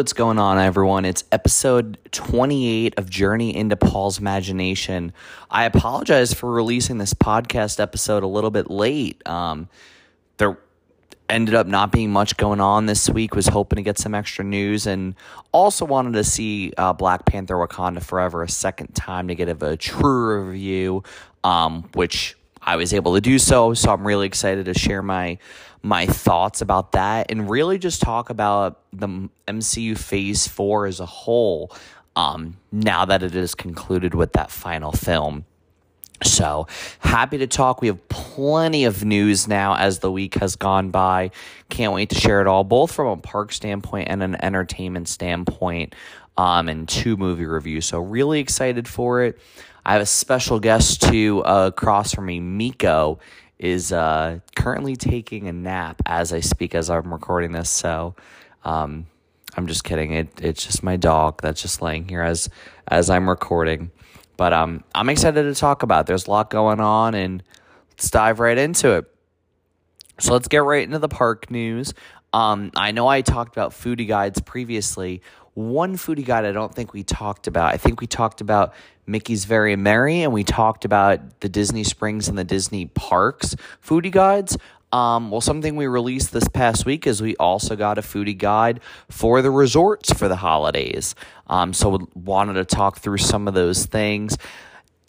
what's going on, everyone? It's episode 28 of Journey into Paul's Imagination. I apologize for releasing this podcast episode a little bit late. Um, there ended up not being much going on this week. Was hoping to get some extra news, and also wanted to see uh, Black Panther: Wakanda Forever a second time to get a, true review, um, which I was able to do so. So I'm really excited to share my my thoughts about that and really just talk about the MCU Phase 4 as a whole um, now that it is concluded with that final film. So happy to talk. We have plenty of news now as the week has gone by. Can't wait to share it all, both from a park standpoint and an entertainment standpoint, um, and two movie reviews. So really excited for it. I have a special guest to uh, across from me, Miko, is uh, currently taking a nap as I speak, as I'm recording this. So um, I'm just kidding. It it's just my dog that's just laying here as as I'm recording. But um, I'm excited to talk about. It. There's a lot going on, and let's dive right into it. So let's get right into the park news. Um, I know I talked about foodie guides previously. One foodie guide I don't think we talked about. I think we talked about Mickey's Very Merry, and we talked about the Disney Springs and the Disney Parks foodie guides. Um, well, something we released this past week is we also got a foodie guide for the resorts for the holidays. Um, so wanted to talk through some of those things.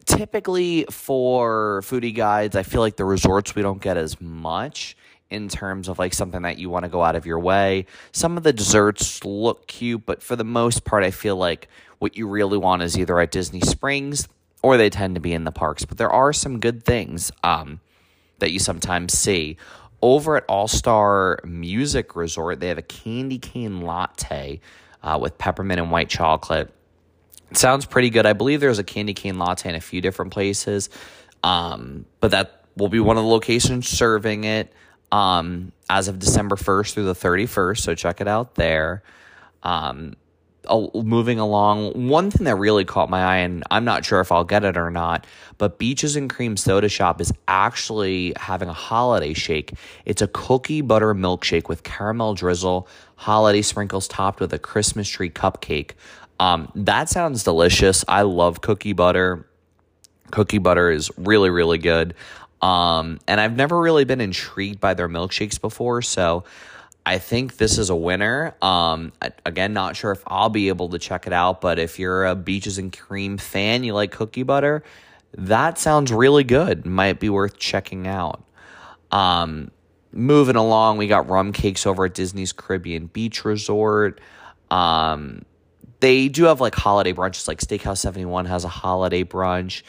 Typically, for foodie guides, I feel like the resorts we don't get as much in terms of like something that you want to go out of your way. Some of the desserts look cute, but for the most part, I feel like what you really want is either at Disney Springs or they tend to be in the parks. But there are some good things um, that you sometimes see. Over at All Star Music Resort, they have a candy cane latte uh, with peppermint and white chocolate. It sounds pretty good. I believe there's a candy cane latte in a few different places, um, but that will be one of the locations serving it um, as of December 1st through the 31st. So check it out there. Um, moving along, one thing that really caught my eye, and I'm not sure if I'll get it or not, but Beaches and Cream Soda Shop is actually having a holiday shake. It's a cookie butter milkshake with caramel drizzle, holiday sprinkles topped with a Christmas tree cupcake. Um, that sounds delicious. I love cookie butter. Cookie butter is really, really good. Um, and I've never really been intrigued by their milkshakes before, so I think this is a winner. Um, again, not sure if I'll be able to check it out, but if you're a Beaches and Cream fan, you like cookie butter, that sounds really good. Might be worth checking out. Um, moving along, we got rum cakes over at Disney's Caribbean Beach Resort. Um, they do have like holiday brunches, like Steakhouse 71 has a holiday brunch.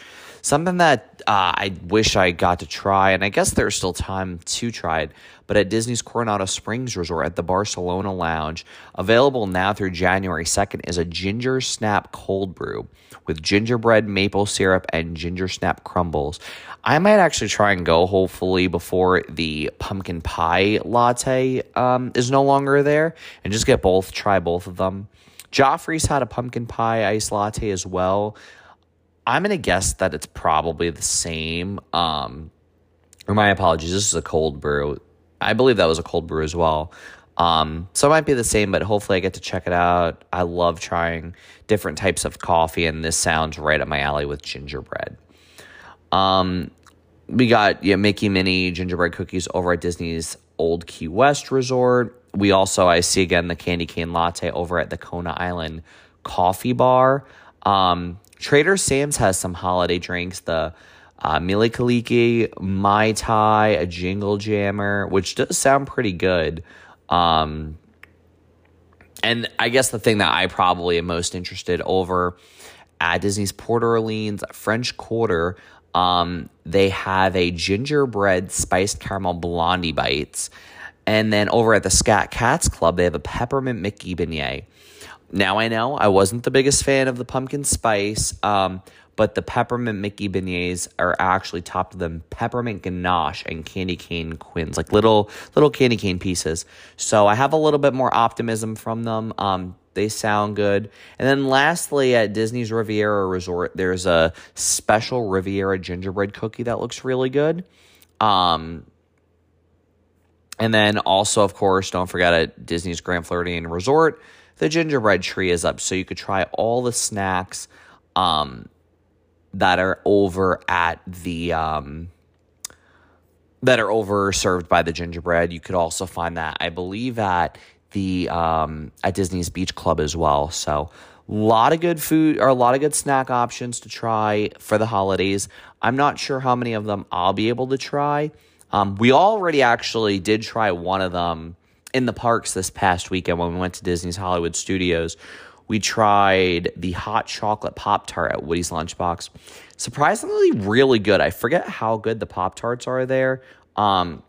Something that uh, I wish I got to try, and I guess there's still time to try it, but at Disney's Coronado Springs Resort at the Barcelona Lounge, available now through January 2nd, is a ginger snap cold brew with gingerbread, maple syrup, and ginger snap crumbles. I might actually try and go, hopefully, before the pumpkin pie latte um, is no longer there, and just get both, try both of them. Joffrey's had a pumpkin pie ice latte as well. I'm gonna guess that it's probably the same. Um, or my apologies. This is a cold brew. I believe that was a cold brew as well. Um, so it might be the same, but hopefully I get to check it out. I love trying different types of coffee, and this sounds right up my alley with gingerbread. Um, we got yeah Mickey Mini gingerbread cookies over at Disney's Old Key West Resort. We also I see again the candy cane latte over at the Kona Island Coffee Bar. Um, Trader Sam's has some holiday drinks. The uh, Mili Kaliki, Mai Tai, a Jingle Jammer, which does sound pretty good. Um, and I guess the thing that I probably am most interested over at Disney's Port Orleans French Quarter, um, they have a gingerbread spiced caramel blondie bites. And then over at the Scat Cats Club, they have a peppermint Mickey beignet. Now I know I wasn't the biggest fan of the pumpkin spice, um, but the peppermint Mickey beignets are actually topped with them peppermint ganache and candy cane quins, like little little candy cane pieces. So I have a little bit more optimism from them. Um, they sound good. And then lastly, at Disney's Riviera Resort, there's a special Riviera gingerbread cookie that looks really good. Um, and then also, of course, don't forget at Disney's Grand Floridian Resort the gingerbread tree is up, so you could try all the snacks um, that are over at the um, that are over served by the gingerbread. You could also find that, I believe, at the um, at Disney's Beach Club as well. So a lot of good food or a lot of good snack options to try for the holidays. I'm not sure how many of them I'll be able to try. Um, we already actually did try one of them in the parks this past weekend when we went to Disney's Hollywood Studios. We tried the hot chocolate Pop Tart at Woody's Lunchbox. Surprisingly, really good. I forget how good the Pop Tarts are there. Um,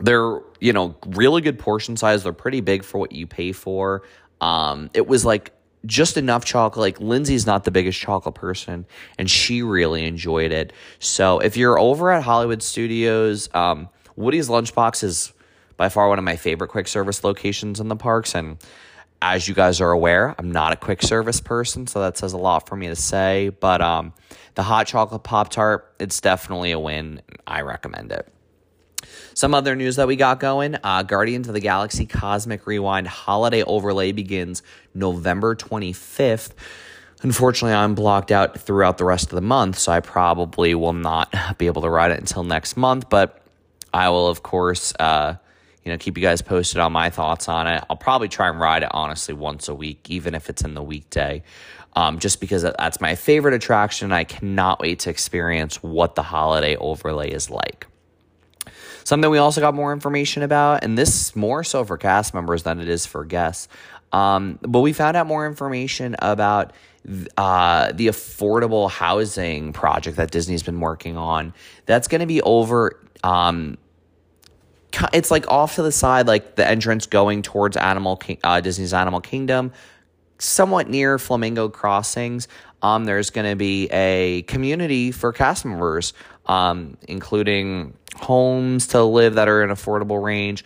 they're, you know, really good portion size. They're pretty big for what you pay for. Um, it was like just enough chocolate. Like Lindsay's not the biggest chocolate person, and she really enjoyed it. So if you're over at Hollywood Studios, um, Woody's Lunchbox is by far one of my favorite quick service locations in the parks. And as you guys are aware, I'm not a quick service person, so that says a lot for me to say. But um, the hot chocolate Pop Tart, it's definitely a win. I recommend it. Some other news that we got going uh, Guardians of the Galaxy Cosmic Rewind holiday overlay begins November 25th. Unfortunately, I'm blocked out throughout the rest of the month, so I probably will not be able to ride it until next month. But I will, of course, uh, you know, keep you guys posted on my thoughts on it. I'll probably try and ride it honestly once a week, even if it's in the weekday, um, just because that's my favorite attraction. I cannot wait to experience what the holiday overlay is like. Something we also got more information about, and this more so for cast members than it is for guests. Um, but we found out more information about uh, the affordable housing project that Disney's been working on. That's going to be over. Um, it's like off to the side, like the entrance going towards Animal uh, Disney's Animal Kingdom, somewhat near Flamingo Crossings. Um, there's going to be a community for cast members, um, including homes to live that are in affordable range.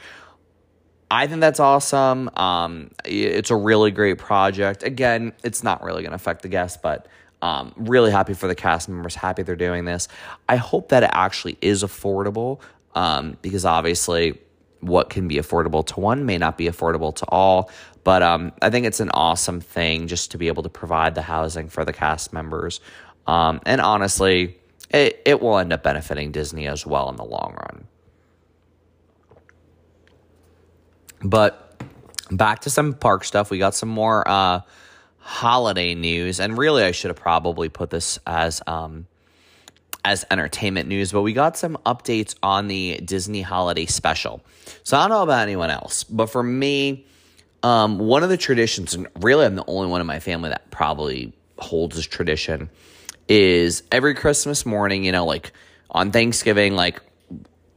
I think that's awesome. Um, it's a really great project. Again, it's not really going to affect the guests, but um, really happy for the cast members. Happy they're doing this. I hope that it actually is affordable um, because obviously, what can be affordable to one may not be affordable to all. But um, I think it's an awesome thing just to be able to provide the housing for the cast members. Um, and honestly, it, it will end up benefiting Disney as well in the long run. But back to some park stuff. We got some more uh, holiday news, and really, I should have probably put this as um, as entertainment news. But we got some updates on the Disney Holiday Special. So I don't know about anyone else, but for me, um, one of the traditions, and really, I'm the only one in my family that probably holds this tradition is every Christmas morning, you know, like on Thanksgiving, like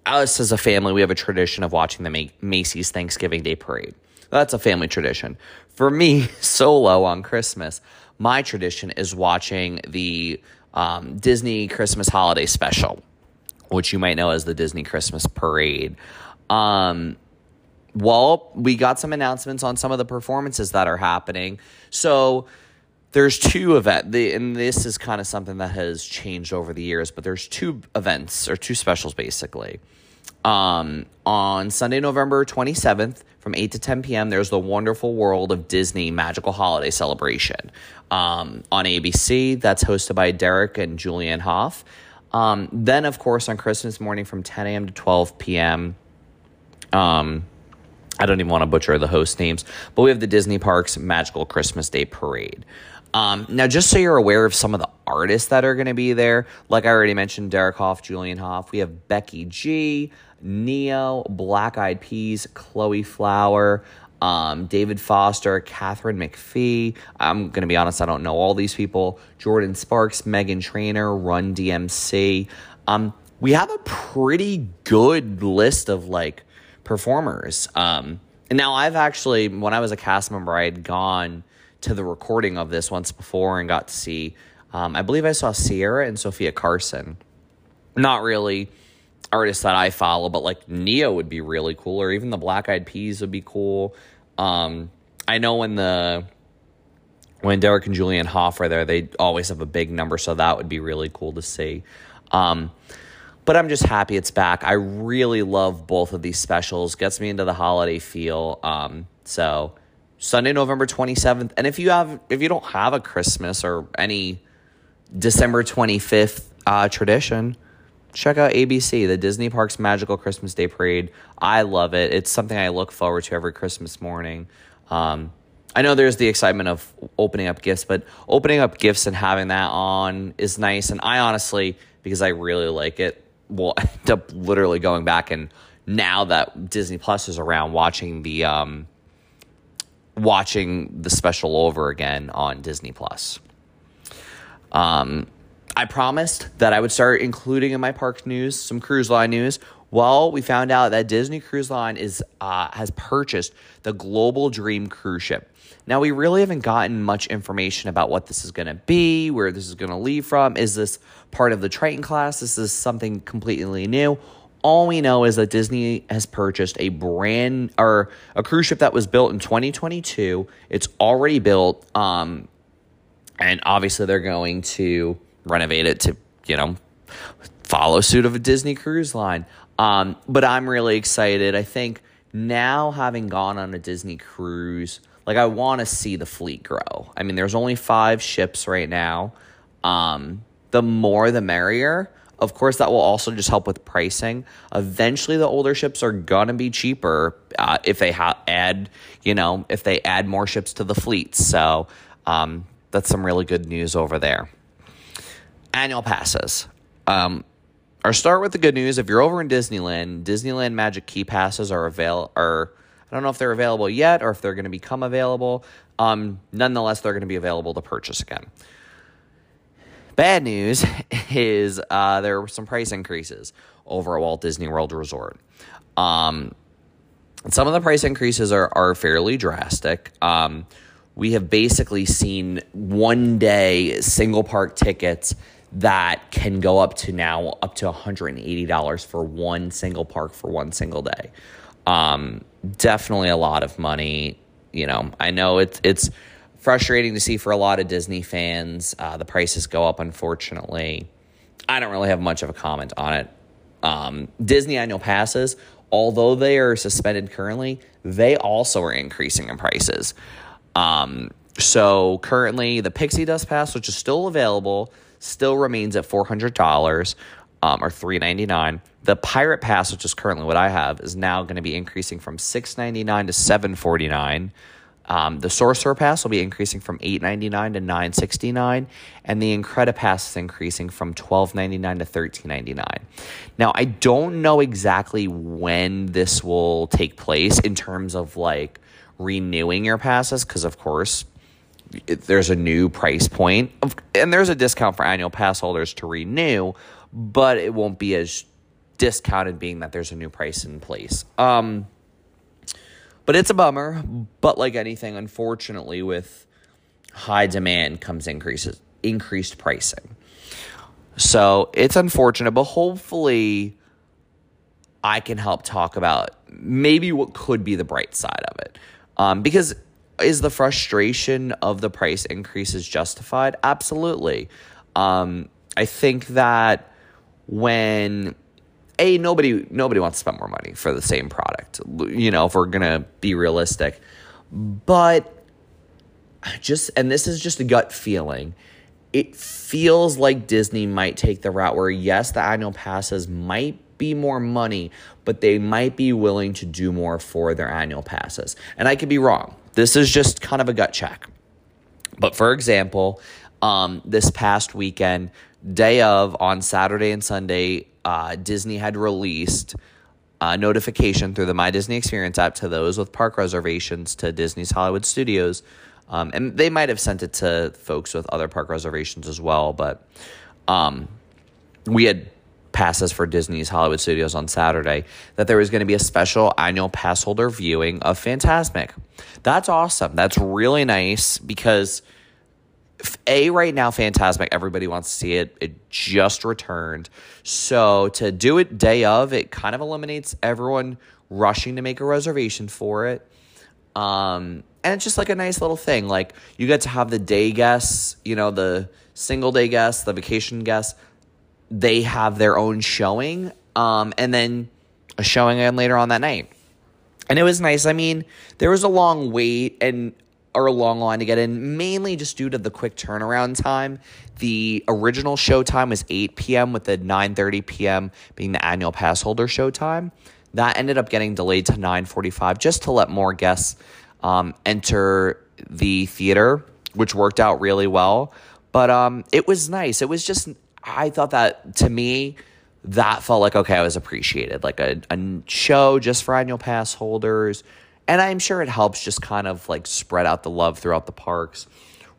us as a family, we have a tradition of watching the Macy's Thanksgiving Day Parade. That's a family tradition. For me, solo on Christmas, my tradition is watching the um, Disney Christmas Holiday Special, which you might know as the Disney Christmas Parade. Um, well, we got some announcements on some of the performances that are happening. So, there's two event the, and this is kind of something that has changed over the years but there's two events or two specials basically um, on sunday november 27th from 8 to 10 p.m there's the wonderful world of disney magical holiday celebration um, on abc that's hosted by derek and julianne Hough. um, then of course on christmas morning from 10 a.m to 12 p.m um, I don't even want to butcher the host names, but we have the Disney Parks Magical Christmas Day Parade. Um, now, just so you're aware of some of the artists that are going to be there, like I already mentioned, Derek Hough, Julianne Hough, we have Becky G, Ne-Yo, Black Eyed Peas, Chloe Flower, um, David Foster, Katharine McPhee. I'm going to be honest, I don't know all these people. Jordin Sparks, Meghan Trainor, Run DMC. Um, we have a pretty good list of like performers. Um, and now I've actually, when I was a cast member, I had gone to the recording of this once before and got to see, um, I believe I saw Ciara and Sophia Carson. Not really artists that I follow, but like Ne-Yo would be really cool, or even the Black Eyed Peas would be cool. Um, I know when the when Derek and Julianne Hough are there, they always have a big number, so that would be really cool to see. Um, but I'm just happy it's back. I really love both of these specials. Gets me into the holiday feel. Um, so Sunday, November 27th. And if you have if you don't have a Christmas or any December 25th uh, tradition, check out ABC, the Disney Parks Magical Christmas Day Parade. I love it. It's something I look forward to every Christmas morning. Um, I know there's the excitement of opening up gifts, but opening up gifts and having that on is nice. And I honestly, because I really like it, will end up literally going back and now that Disney Plus is around, watching the um, watching the special over again on Disney Plus. Um, I promised that I would start including in my park news some cruise line news. Well, we found out that Disney Cruise Line is uh, has purchased the Global Dream cruise ship. Now, we really haven't gotten much information about what this is going to be, where this is going to leave from. Is this part of the Triton class? This is something completely new. All we know is that Disney has purchased a brand or a cruise ship that was built in 2022. It's already built, um, and obviously they're going to renovate it to you know follow suit of a Disney cruise line. Um, but I'm really excited. I think now having gone on a Disney cruise, like I want to see the fleet grow. I mean, there's only five ships right now. Um, the more, the merrier. Of course, that will also just help with pricing. Eventually, the older ships are gonna be cheaper uh, if they ha- add, you know, if they add more ships to the fleet. So um, that's some really good news over there. Annual passes. Um, or start with the good news. If you're over in Disneyland, Disneyland Magic Key passes are avail are I don't know if they're available yet or if they're going to become available. Um, nonetheless, they're going to be available to purchase again. Bad news is uh, there were some price increases over at Walt Disney World Resort. Um, some of the price increases are, are fairly drastic. Um, we have basically seen one day single park tickets that can go up to now up to $180 for one single park for one single day. Um, definitely a lot of money. You know, I know it's it's frustrating to see for a lot of Disney fans. Uh, the prices go up, unfortunately. I don't really have much of a comment on it. Um, Disney annual passes, although they are suspended currently, they also are increasing in prices. Um, so currently, the Pixie Dust Pass, which is still available, still remains at four hundred dollars um, or three ninety nine. The Pirate Pass, which is currently what I have, is now going to be increasing from six ninety nine to seven forty nine. Um, the Sorcerer Pass will be increasing from eight ninety nine to nine sixty nine, and the Incredipass is increasing from twelve ninety nine to thirteen ninety nine. Now, I don't know exactly when this will take place in terms of like renewing your passes, because of course there's a new price point, and there's a discount for annual pass holders to renew, but it won't be as discounted, being that there's a new price in place. Um, but it's a bummer. But like anything, unfortunately, with high demand comes increases increased pricing. So it's unfortunate, but hopefully I can help talk about maybe what could be the bright side of it. Um, because is the frustration of the price increases justified? Absolutely. Um, I think that when a nobody nobody wants to spend more money for the same product you know if we're gonna be realistic but just and this is just a gut feeling it feels like disney might take the route where yes the annual passes might be more money but they might be willing to do more for their annual passes. And i could be wrong. This is just kind of a gut check. But for example um, this past weekend day of on saturday and sunday uh, Disney had released a notification through the My Disney Experience app to those with park reservations to Disney's Hollywood Studios. Um, and they might have sent it to folks with other park reservations as well, but um, we had passes for Disney's Hollywood Studios on Saturday that there was going to be a special annual pass holder viewing of Fantasmic. That's awesome. That's really nice because – a right now Fantasmic everybody wants to see it. It just returned. So to do it day of it kind of eliminates everyone rushing to make a reservation for it. Um and it's just like a nice little thing. Like you get to have the day guests you know the single day guests the vacation guests they have their own showing um and then a showing again later on that night And it was nice. I mean, there was a long wait and or a long line to get in, mainly just due to the quick turnaround time. The original show time was 8 p.m. with the 9:30 p.m. being the annual pass holder show time. That ended up getting delayed to 9:45 just to let more guests um, enter the theater, which worked out really well. But um, it was nice. It was just I thought that to me that felt like okay, I was appreciated, like a, a show just for annual pass holders and I'm sure it helps just kind of like spread out the love throughout the parks.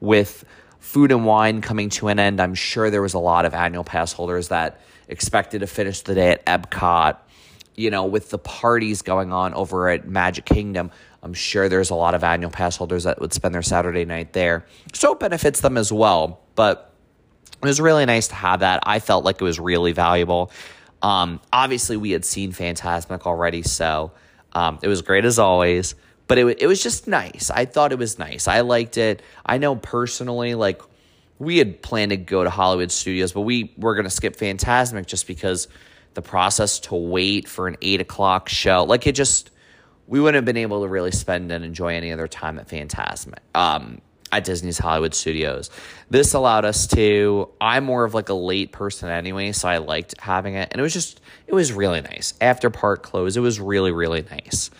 With food and wine coming to an end, I'm sure there was a lot of annual pass holders that expected to finish the day at Epcot. You know, with the parties going on over at Magic Kingdom, I'm sure there's a lot of annual pass holders that would spend their Saturday night there. So it benefits them as well. But it was really nice to have that. I felt like it was really valuable. Um, obviously, we had seen Fantasmic already, so um, it was great as always, but it, it was just nice. I thought it was nice. I liked it. I know personally, like, we had planned to go to Hollywood Studios, but we were going to skip Fantasmic just because the process to wait for an eight o'clock show, like, it just, we wouldn't have been able to really spend and enjoy any other time at Fantasmic. Um, at Disney's Hollywood Studios. This allowed us to I'm more of like a late person anyway, so I liked having it and it was just it was really nice. After park close, it was really really nice.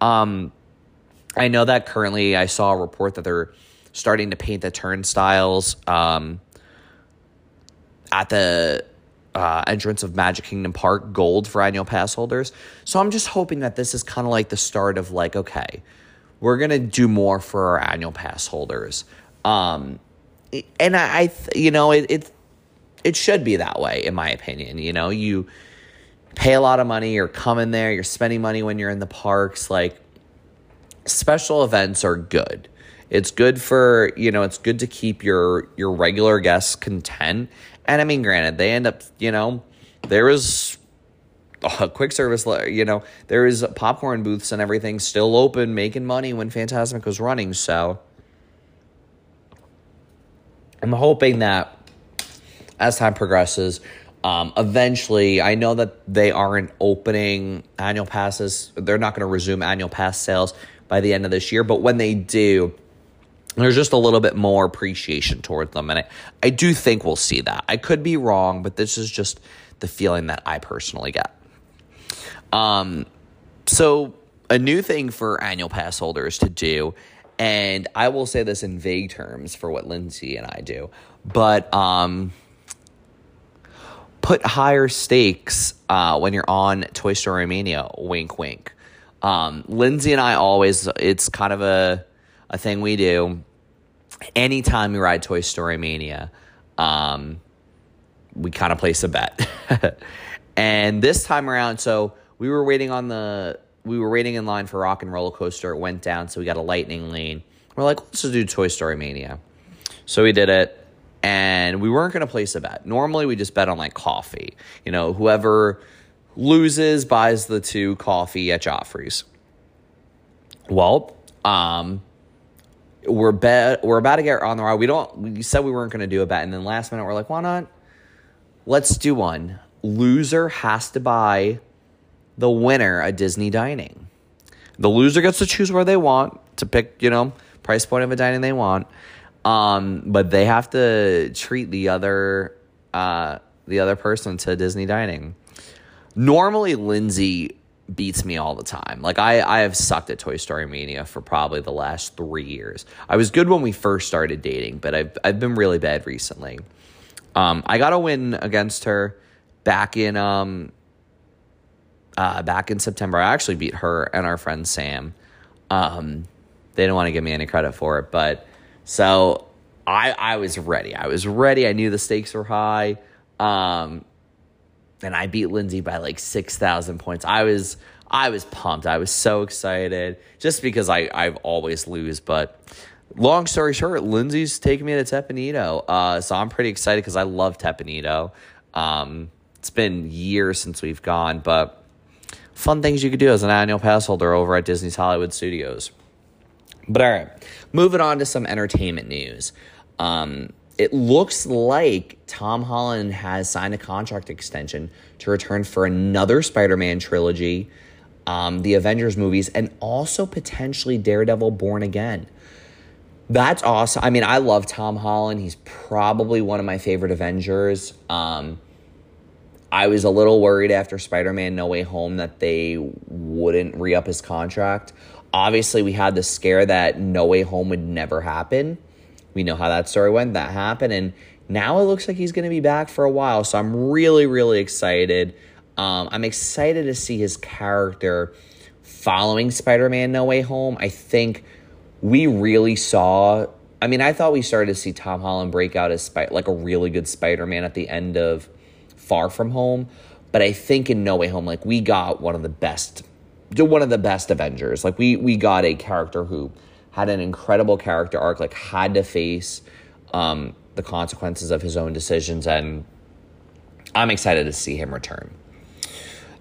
Um I know that currently I saw a report that they're starting to paint the turnstiles um at the uh, entrance of Magic Kingdom Park gold for annual pass holders. So I'm just hoping that this is kind of like the start of like okay, we're gonna do more for our annual pass holders. Um, and I, I you know, it, it it should be that way, in my opinion. You know, you pay a lot of money, you're coming there, you're spending money when you're in the parks. Like special events are good. It's good for you know, it's good to keep your your regular guests content. And I mean, granted, they end up, you know, there is quick service, you know, there is popcorn booths and everything still open, making money when Fantasmic was running. So I'm hoping that as time progresses, um, eventually, I know that they aren't opening annual passes. They're not going to resume annual pass sales by the end of this year. But when they do, there's just a little bit more appreciation towards them. And I, I do think we'll see that. I could be wrong, but this is just the feeling that I personally get. Um, so a new thing for annual pass holders to do, and I will say this in vague terms for what Lindsay and I do, but um, put higher stakes uh, when you're on Toy Story Mania. Wink, wink. Um, Lindsay and I always, it's kind of a a thing we do. Anytime we ride Toy Story Mania, um, we kind of place a bet. and this time around, so we were waiting on the we were waiting in line for Rock and Roller Coaster. It went down, so we got a lightning lane. We're like, let's just do Toy Story Mania. So we did it, and we weren't going to place a bet. Normally, we just bet on like coffee. You know, whoever loses buys the two coffee at Joffrey's. Well, um, we're bet we're about to get on the ride. We don't. We said we weren't going to do a bet, and then last minute we're like, why not? Let's do one. Loser has to buy the winner a Disney dining. The loser gets to choose where they want to pick, you know, price point of a dining they want. Um, but they have to treat the other uh, the other person to Disney dining. Normally, Lindsay beats me all the time. Like I, I have sucked at Toy Story Mania for probably the last three years. I was good when we first started dating, but I've I've been really bad recently. Um, I got a win against her back in um uh, back in September. I actually beat her and our friend Sam. Um, they didn't want to give me any credit for it, but so I I was ready. I was ready. I knew the stakes were high. Um, and I beat Lindsay by like six thousand points. I was I was pumped. I was so excited just because I I've always lose, but. Long story short, Lindsay's taking me to Teppan Edo. Uh, so I'm pretty excited because I love Teppan Edo. Um, it's been years since we've gone, but fun things you could do as an annual pass holder over at Disney's Hollywood Studios. But all right, moving on to some entertainment news. Um, it looks like Tom Holland has signed a contract extension to return for another Spider Man trilogy um, the Avengers movies, and also potentially Daredevil Born Again. That's awesome. I mean, I love Tom Holland. He's probably one of my favorite Avengers. Um, I was a little worried after Spider Man No Way Home that they wouldn't re up his contract. Obviously, we had the scare that No Way Home would never happen. We know how that story went. That happened. And now it looks like he's going to be back for a while. So I'm really, really excited. Um, I'm excited to see his character following Spider Man No Way Home. I think we really saw. I mean, I thought we started to see Tom Holland break out as like a really good Spider Man at the end of Far From Home, but I think in No Way Home, like we got one of the best, one of the best Avengers. Like we we got a character who had an incredible character arc, like had to face um, the consequences of his own decisions, and I'm excited to see him return.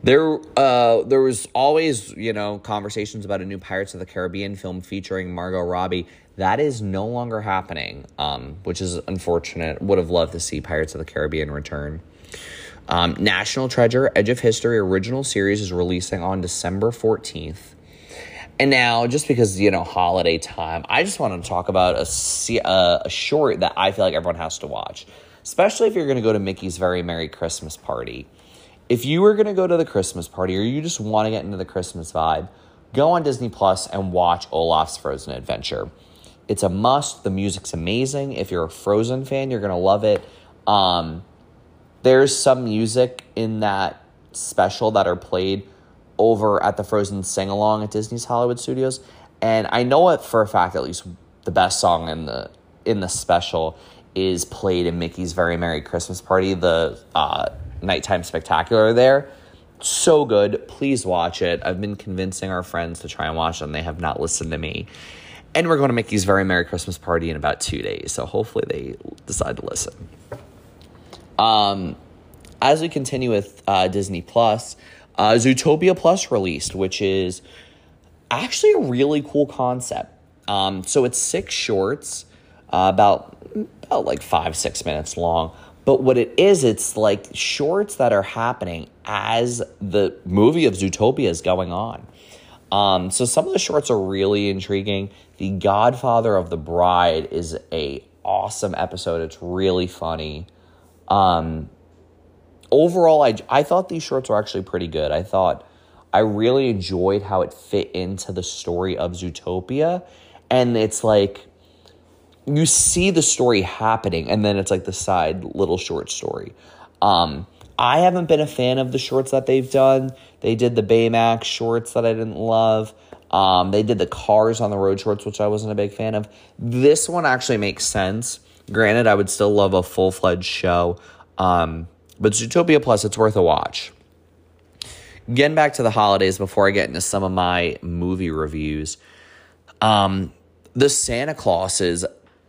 There, uh, there was always, you know, conversations about a new Pirates of the Caribbean film featuring Margot Robbie. That is no longer happening, um, which is unfortunate. Would have loved to see Pirates of the Caribbean return. Um, National Treasure Edge of History original series is releasing on December 14th. And now, just because, you know, holiday time, I just want to talk about a, a, a short that I feel like everyone has to watch, especially if you're going to go to Mickey's Very Merry Christmas Party if you were going to go to the Christmas party or you just want to get into the Christmas vibe, go on Disney Plus and watch Olaf's Frozen Adventure. It's a must. The music's amazing. If you're a Frozen fan, you're going to love it. Um, there's some music in that special that are played over at the Frozen sing along at Disney's Hollywood Studios, and I know it for a fact at least the best song in the in the special is played in Mickey's Very Merry Christmas Party. The uh, nighttime spectacular there. So good. Please watch it. I've been convincing our friends to try and watch and they have not listened to me. And we're going to Mickey's Very Merry Christmas Party in about two days. So hopefully they decide to listen. Um, as we continue with uh, Disney Plus, uh, Zootopia Plus released, which is actually a really cool concept. Um, so it's six shorts, uh, about about like five six minutes long, but what it is, it's like shorts that are happening as the movie of Zootopia is going on. Um, so some of the shorts are really intriguing. The Godfather of the Bride is a awesome episode. It's really funny. Um, overall, I I thought these shorts were actually pretty good. I thought I really enjoyed how it fit into the story of Zootopia, and it's like you see the story happening and then it's like the side little short story. Um, I haven't been a fan of the shorts that they've done. They did the Baymax shorts that I didn't love. Um, they did the Cars on the Road shorts, which I wasn't a big fan of. This one actually makes sense. Granted, I would still love a full fledged show. Um, but Zootopia Plus, it's worth a watch. Getting back to the holidays before I get into some of my movie reviews. Um, the Santa Clauses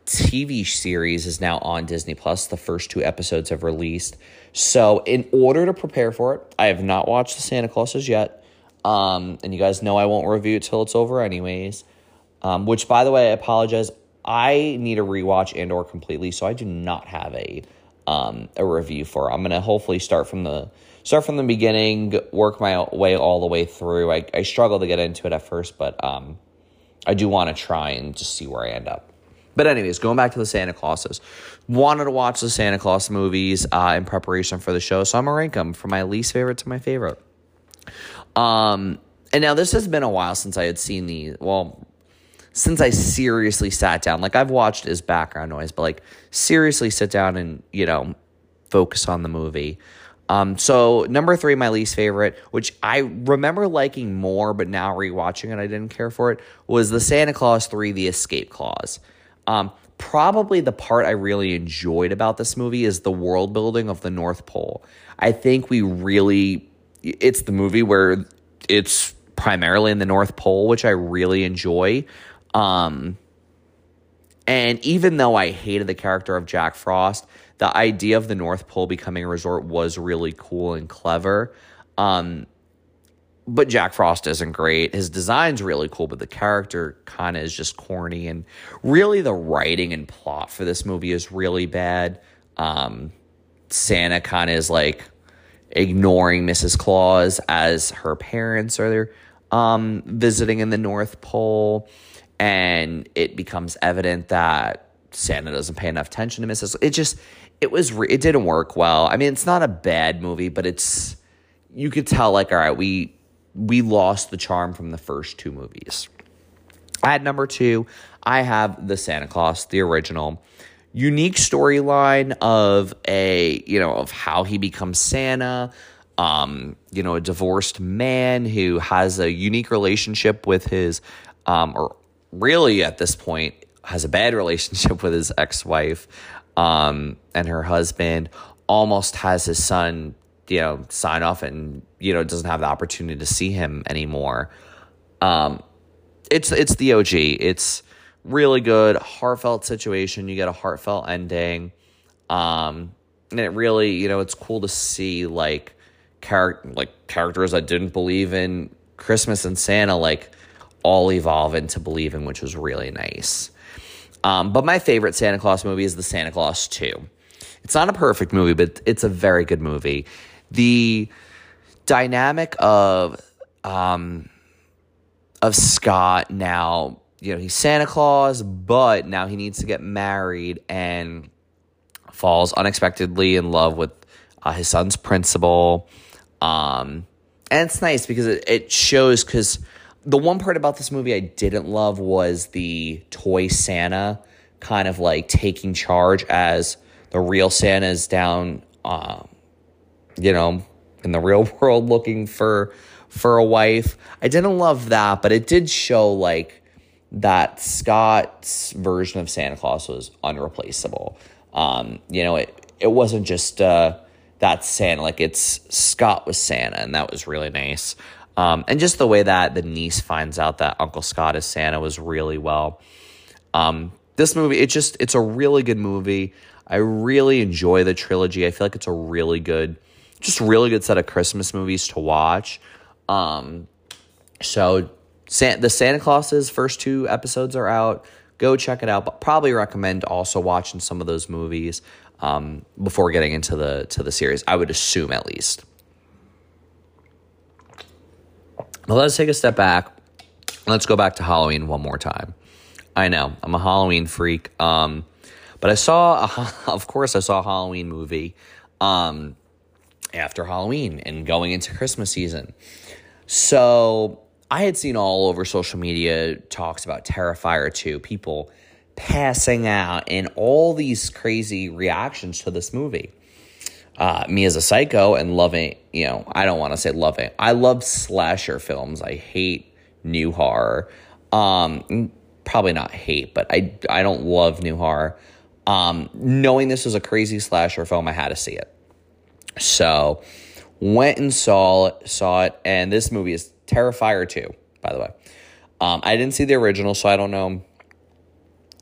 TV series is now on Disney Plus. The first two episodes have released. So, in order to prepare for it, I have not watched the Santa Clauses yet. Um, and you guys know I won't review it till it's over, anyways. Um, which, by the way, I apologize. I need a rewatch and or completely, so I do not have a um, a review for. It. I'm gonna hopefully start from the start from the beginning, work my way all the way through. I I struggle to get into it at first, but um, I do want to try and just see where I end up. But anyways, going back to the Santa Clauses, wanted to watch the Santa Claus movies uh, in preparation for the show, so I'm gonna rank them from my least favorite to my favorite. Um, and now this has been a while since I had seen these. Well, since I seriously sat down, like I've watched as background noise, but like seriously sit down and you know focus on the movie. Um, so number three, my least favorite, which I remember liking more, but now rewatching it, I didn't care for it, was the Santa Claus 3, The Escape Clause. Um, probably the part I really enjoyed about this movie is the world building of the North Pole. I think we really, it's the movie where it's primarily in the North Pole, which I really enjoy. Um, and even though I hated the character of Jack Frost, the idea of the North Pole becoming a resort was really cool and clever. Um, but Jack Frost isn't great. His design's really cool, but the character kind of is just corny. And really, the writing and plot for this movie is really bad. Um, Santa kind of is like, ignoring Mrs. Claus as her parents are um, visiting in the North Pole. And it becomes evident that Santa doesn't pay enough attention to Mrs. It just, it was, re- it didn't work well. I mean, it's not a bad movie, but it's, you could tell, like, all right, we, we lost the charm from the first two movies. At number two, I have the Santa Claus, the original unique storyline of a you know of how he becomes Santa. Um, you know, a divorced man who has a unique relationship with his, um, or really at this point has a bad relationship with his ex-wife, um, and her husband almost has his son, you know, sign off and you know doesn't have the opportunity to see him anymore. Um, it's it's the OG. It's really good, heartfelt situation. You get a heartfelt ending. Um, and it really, you know, it's cool to see like character like characters that didn't believe in Christmas and Santa like all evolve into believing, which was really nice. Um, but my favorite Santa Claus movie is the Santa Claus 2. It's not a perfect movie, but it's a very good movie. The dynamic of um, of Scott now you know, he's Santa Claus, but now he needs to get married and falls unexpectedly in love with uh, his son's principal. Um, and it's nice because it, it shows because the one part about this movie I didn't love was the toy Santa kind of like taking charge as the real Santa is down, uh, you know, in the real world looking for for a wife. I didn't love that, but it did show like that Scott's version of Santa Claus was unreplaceable. Um, you know, it it wasn't just uh, that Santa, like it's Scott was Santa, and that was really nice. Um, and just the way that the niece finds out that Uncle Scott is Santa was really well. Um, this movie, it just it's a really good movie. I really enjoy the trilogy. I feel like it's a really good, just really good set of Christmas movies to watch. Um, so the Santa Claus's first two episodes are out. Go check it out. But probably recommend also watching some of those movies um, before getting into the to the series. I would assume at least. But let's take a step back. Let's go back to Halloween one more time. I know I'm a Halloween freak, um, but I saw, a, of course, I saw a Halloween movie um, after Halloween and going into Christmas season. So I had seen all over social media talks about Terrifier 2, people passing out, and all these crazy reactions to this movie. Uh, me as a psycho and loving, you know, I don't want to say loving. I love slasher films. I hate new horror. Um, probably not hate, but I I don't love new horror. Um, knowing this was a crazy slasher film, I had to see it. So went and saw saw it, and this movie is Terrifier 2, by the way. Um, I didn't see the original, so I don't know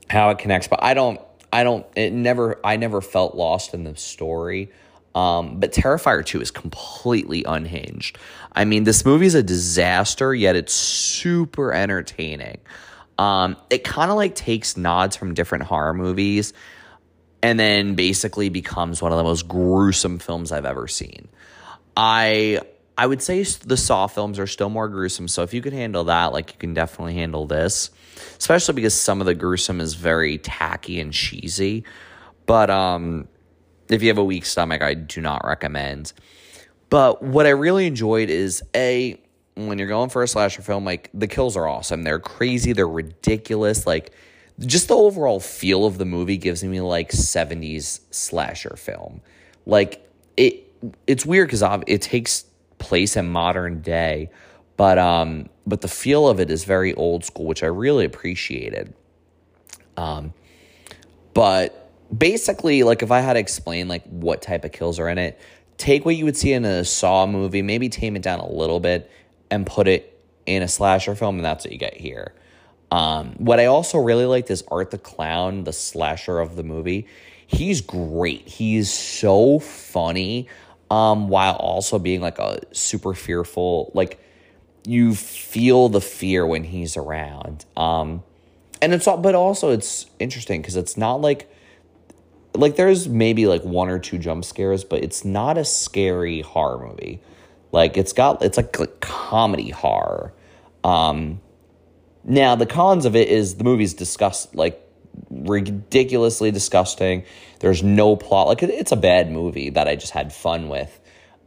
how it connects, but I don't, I don't, it never, I never felt lost in the story. Um, but Terrifier 2 is completely unhinged. I mean, this movie is a disaster, yet it's super entertaining. Um, it kind of like takes nods from different horror movies and then basically becomes one of the most gruesome films I've ever seen. I I would say the Saw films are still more gruesome. So if you can handle that, like you can definitely handle this, especially because some of the gruesome is very tacky and cheesy. But um, if you have a weak stomach, I do not recommend. But what I really enjoyed is a when you're going for a slasher film, like the kills are awesome. They're crazy. They're ridiculous. Like just the overall feel of the movie gives me like 70s slasher film. Like it, it's weird because it takes place in modern day, but um, but the feel of it is very old school, which I really appreciated. Um, but basically, like if I had to explain like what type of kills are in it, take what you would see in a Saw movie, maybe tame it down a little bit, and put it in a slasher film, and that's what you get here. Um, what I also really liked is Art the Clown, the slasher of the movie. He's great. He's so funny um, while also being like a super fearful, like you feel the fear when he's around. Um, and it's all, but also it's interesting because it's not like, like there's maybe like one or two jump scares, but it's not a scary horror movie. Like it's got it's like, like comedy horror. Um, now the cons of it is the movie's disgust like ridiculously disgusting. There's no plot. Like it's a bad movie that I just had fun with.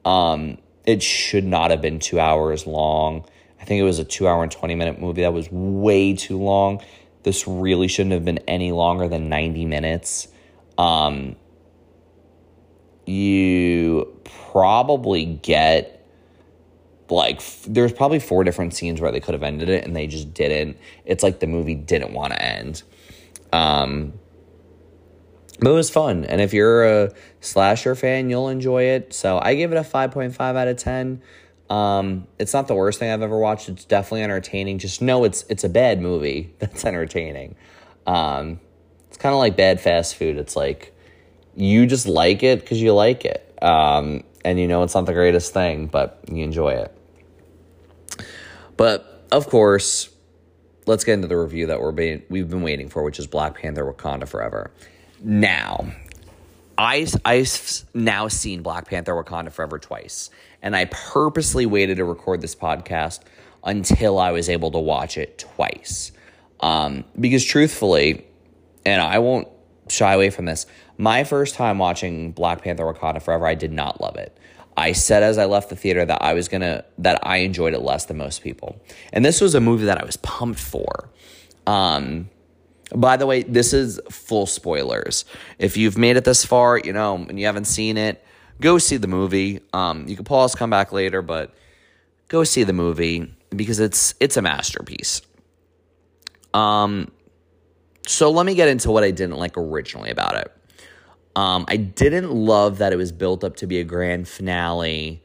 Um, it should not have been two hours long. I think it was a two hour and 20 minute movie that was way too long. This really shouldn't have been any longer than 90 minutes. Um, you probably get like f- there's probably four different scenes where they could have ended it and they just didn't. It's like the movie didn't want to end. Um, but it was fun, and if you're a slasher fan, you'll enjoy it. So I give it a 5.5 out of 10. Um, it's not the worst thing I've ever watched. It's definitely entertaining. Just know it's it's a bad movie that's entertaining. Um, kind of like bad fast food. It's like you just like it because you like it, um, and you know it's not the greatest thing, but you enjoy it. But of course, let's get into the review that we're being, we've been waiting for, which is Black Panther: Wakanda Forever. Now, I I've now seen Black Panther: Wakanda Forever twice, and I purposely waited to record this podcast until I was able to watch it twice, um, because truthfully, and I won't shy away from this. My first time watching Black Panther: Wakanda Forever, I did not love it. I said as I left the theater that I was gonna that I enjoyed it less than most people, and this was a movie that I was pumped for. Um, by the way, this is full spoilers. If you've made it this far, you know, and you haven't seen it, go see the movie. Um, you can pause, come back later, but go see the movie because it's it's a masterpiece. Um, so let me get into what I didn't like originally about it. Um, I didn't love that it was built up to be a grand finale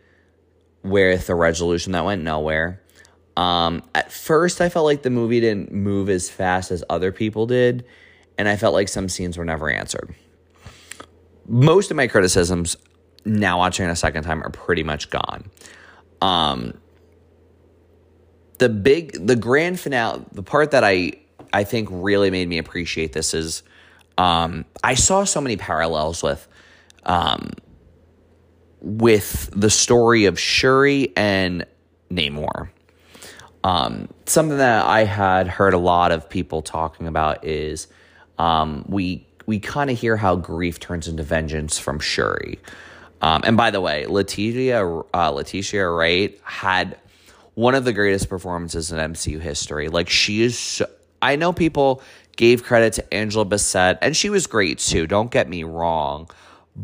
with a resolution that went nowhere. Um, at first, I felt like the movie didn't move as fast as other people did, and I felt like some scenes were never answered. Most of my criticisms, now watching it a second time, are pretty much gone. Um, the big, the grand finale, the part that I I think really made me appreciate this is um, I saw so many parallels with um, with the story of Shuri and Namor. Um, something that I had heard a lot of people talking about is um, we we kind of hear how grief turns into vengeance from Shuri. Um, and by the way, Letitia uh, Letitia Wright had one of the greatest performances in MCU history. Like she is, so, I know people gave credit to Angela Bassett, and she was great too. Don't get me wrong.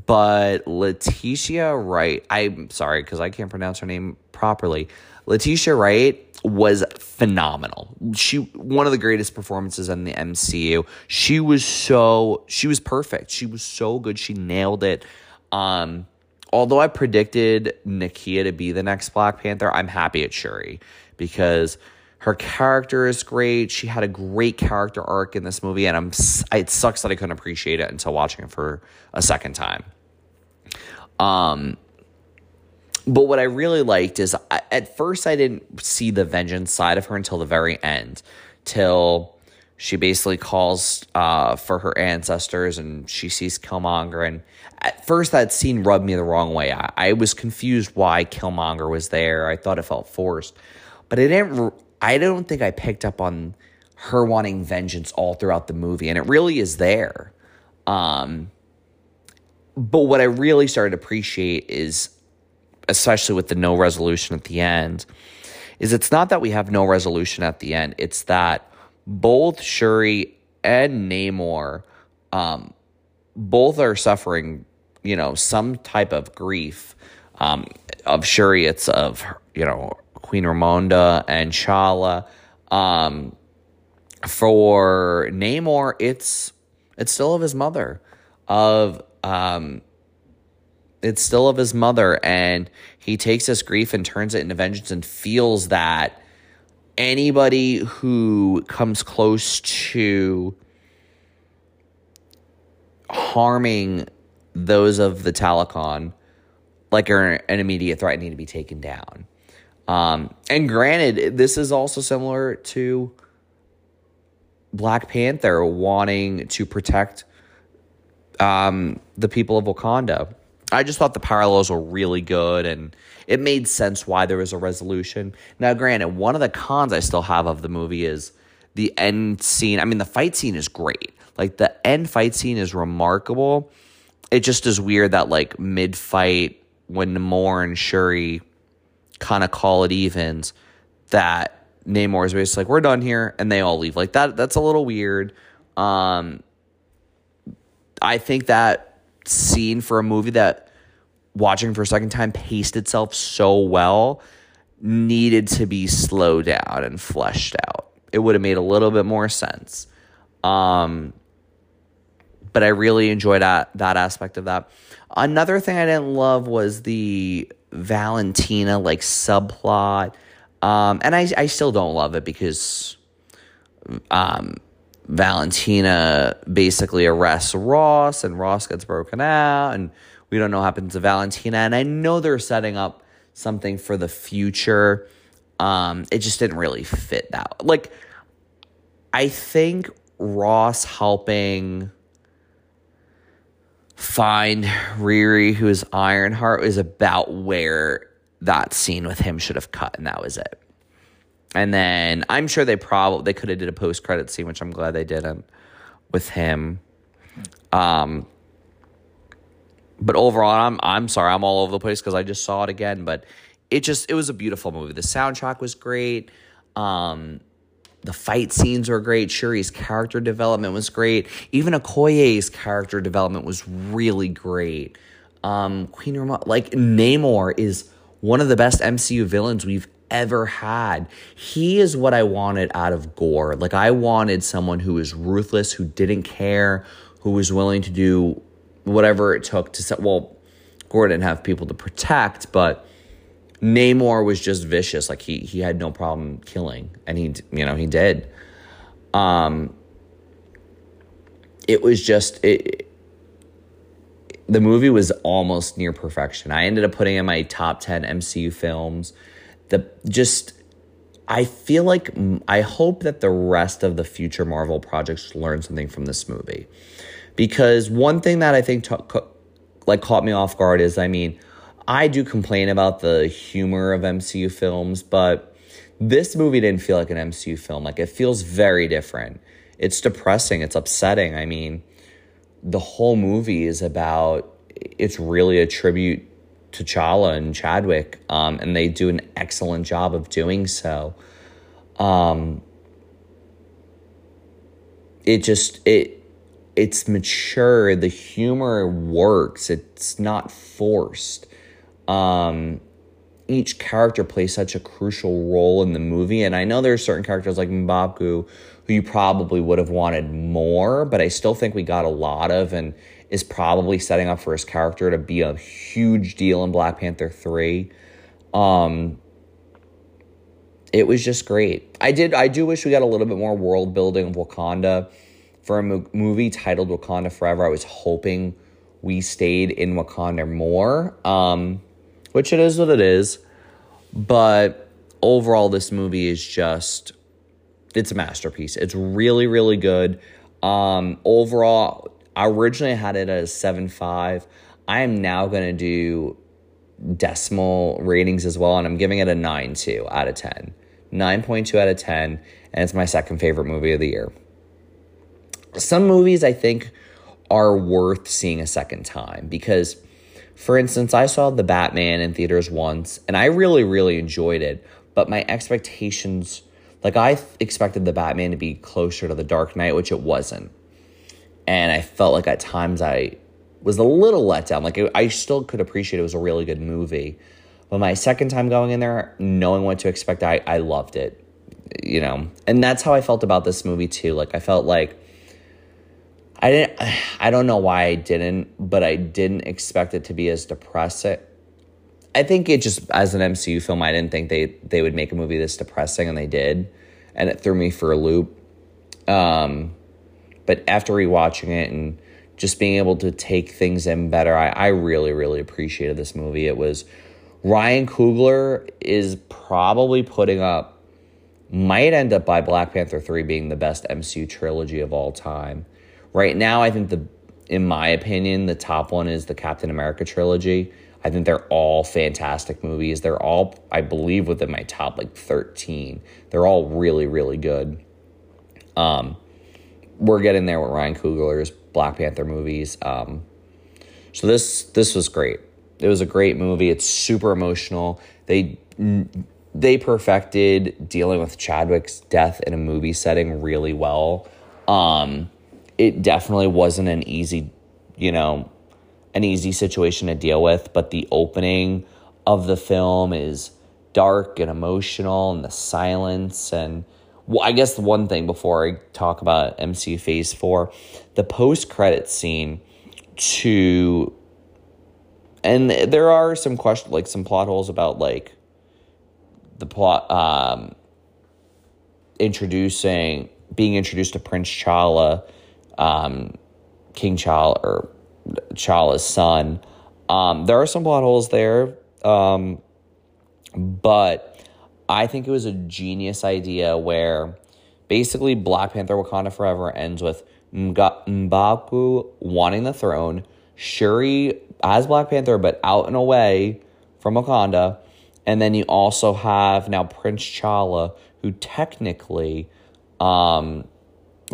But Letitia Wright, I'm sorry because I can't pronounce her name properly. Letitia Wright was phenomenal. She one of the greatest performances in the MCU. She was so she was perfect. She was so good. She nailed it. Um although I predicted Nakia to be the next Black Panther, I'm happy at Shuri because her character is great. She had a great character arc in this movie, and I'm it sucks that I couldn't appreciate it until watching it for a second time. Um, but what I really liked is I, at first I didn't see the vengeance side of her until the very end, till she basically calls uh, for her ancestors and she sees Killmonger. And at first, that scene rubbed me the wrong way. I, I was confused why Killmonger was there. I thought it felt forced, but it didn't. I don't think I picked up on her wanting vengeance all throughout the movie, and it really is there. Um, but what I really started to appreciate is, especially with the no resolution at the end, is it's not that we have no resolution at the end. It's that both Shuri and Namor, um, both are suffering, you know, some type of grief. Um, of Shuri, it's of you know Queen Ramonda and Shala. Um, for Namor, it's it's still of his mother, of um, it's still of his mother, and he takes this grief and turns it into vengeance and feels that anybody who comes close to harming those of the Talokan, like are an immediate threat, need to be taken down. Um, and granted, this is also similar to Black Panther wanting to protect um, the people of Wakanda. I just thought the parallels were really good and it made sense why there was a resolution. Now, granted, one of the cons I still have of the movie is the end scene. I mean, the fight scene is great. Like the end fight scene is remarkable. It just is weird that like mid fight when Namor and Shuri kind of call it evens, that Namor is basically like, "We're done here," and they all leave. Like that. That's a little weird. Um, I think that scene for a movie that watching for a second time paced itself so well needed to be slowed down and fleshed out. It would have made a little bit more sense. Um, but I really enjoyed that that aspect of that. Another thing I didn't love was the Valentina like subplot. Um, and I, I still don't love it because um, Valentina basically arrests Ross and Ross gets broken out and we don't know what happens to Valentina. And I know they're setting up something for the future. Um, it just didn't really fit that. Like, I think Ross helping find Riri, who is Ironheart, is about where that scene with him should have cut, and that was it. And then I'm sure they probably they could have did a post credit scene, which I'm glad they didn't with him. Um, but overall, I'm I'm sorry, I'm all over the place because I just saw it again. But it just it was a beautiful movie. The soundtrack was great. Um, the fight scenes were great. Shuri's character development was great. Even Okoye's character development was really great. Um, Queen Ramonda, like Namor, is one of the best MCU villains we've ever had. He is what I wanted out of Gorr. Like I wanted someone who was ruthless, who didn't care, who was willing to do whatever it took to. set. Well, Gorr didn't have people to protect, but Namor was just vicious. Like he he had no problem killing, and he you know he did. Um, it was just it. The movie was almost near perfection. I ended up putting in my top ten MCU films. The just I feel like I hope that the rest of the future Marvel projects learn something from this movie, because one thing that I think like caught me off guard is I mean I do complain about the humor of MCU films, but this movie didn't feel like an MCU film. Like it feels very different. It's depressing, it's upsetting. I mean, the whole movie is about it's really a tribute to T'Challa and Chadwick, um, and they do an excellent job of doing so. Um, it just it it's mature. The humor works. It's not forced um, each character plays such a crucial role in the movie. And I know there are certain characters like Mbaku who you probably would have wanted more, but I still think we got a lot of and is probably setting up for his character to be a huge deal in Black Panther 3. Um, it was just great. I did I do wish we got a little bit more world building of Wakanda for a mo- movie titled Wakanda Forever. I was hoping we stayed in Wakanda more. Um, which it is what it is. But overall, this movie is just it's a masterpiece. It's really, really good. Um, overall, I originally had it as seven five. I am now gonna do decimal ratings as well, and I'm giving it a nine two out of ten. 9.2 out of 10, and it's my second favorite movie of the year. Some movies I think are worth seeing a second time because for instance, I saw The Batman in theaters once and I really, really enjoyed it, but my expectations, like I expected The Batman to be closer to The Dark Knight, which it wasn't. And I felt like at times I was a little let down. Like I still could appreciate it was a really good movie. But my second time going in there, knowing what to expect, I, I loved it. You know, and that's how I felt about this movie too. Like I felt like I didn't I don't know why I didn't, but I didn't expect it to be as depressing. I think it just as an MCU film, I didn't think they they would make a movie this depressing, and they did, and it threw me for a loop. Um, but after rewatching it and just being able to take things in better, I, I really really appreciated this movie. It was Ryan Coogler is probably putting up might end up by Black Panther 3 being the best MCU trilogy of all time. Right now, I think the in my opinion, the top one is the Captain America trilogy. I think they're all fantastic movies. They're all, I believe, within my top like 13. They're all really, really good. Um, we're getting there with Ryan Coogler's Black Panther movies. Um, so this this was great. It was a great movie. It's super emotional. They they perfected dealing with Chadwick's death in a movie setting really well. Um, it definitely wasn't an easy, you know, an easy situation to deal with, but the opening of the film is dark and emotional and the silence and well, I guess the one thing before I talk about MC Phase 4, the post credit scene to and there are some questions like some plot holes about like the plot um introducing being introduced to Prince Chala um, King Chala or Chala's son. Um, there are some plot holes there, um, but I think it was a genius idea where basically Black Panther Wakanda Forever ends with Mbaku wanting the throne, Shuri as Black Panther, but out and away from Wakanda. And then you also have now Prince Chala, who technically um,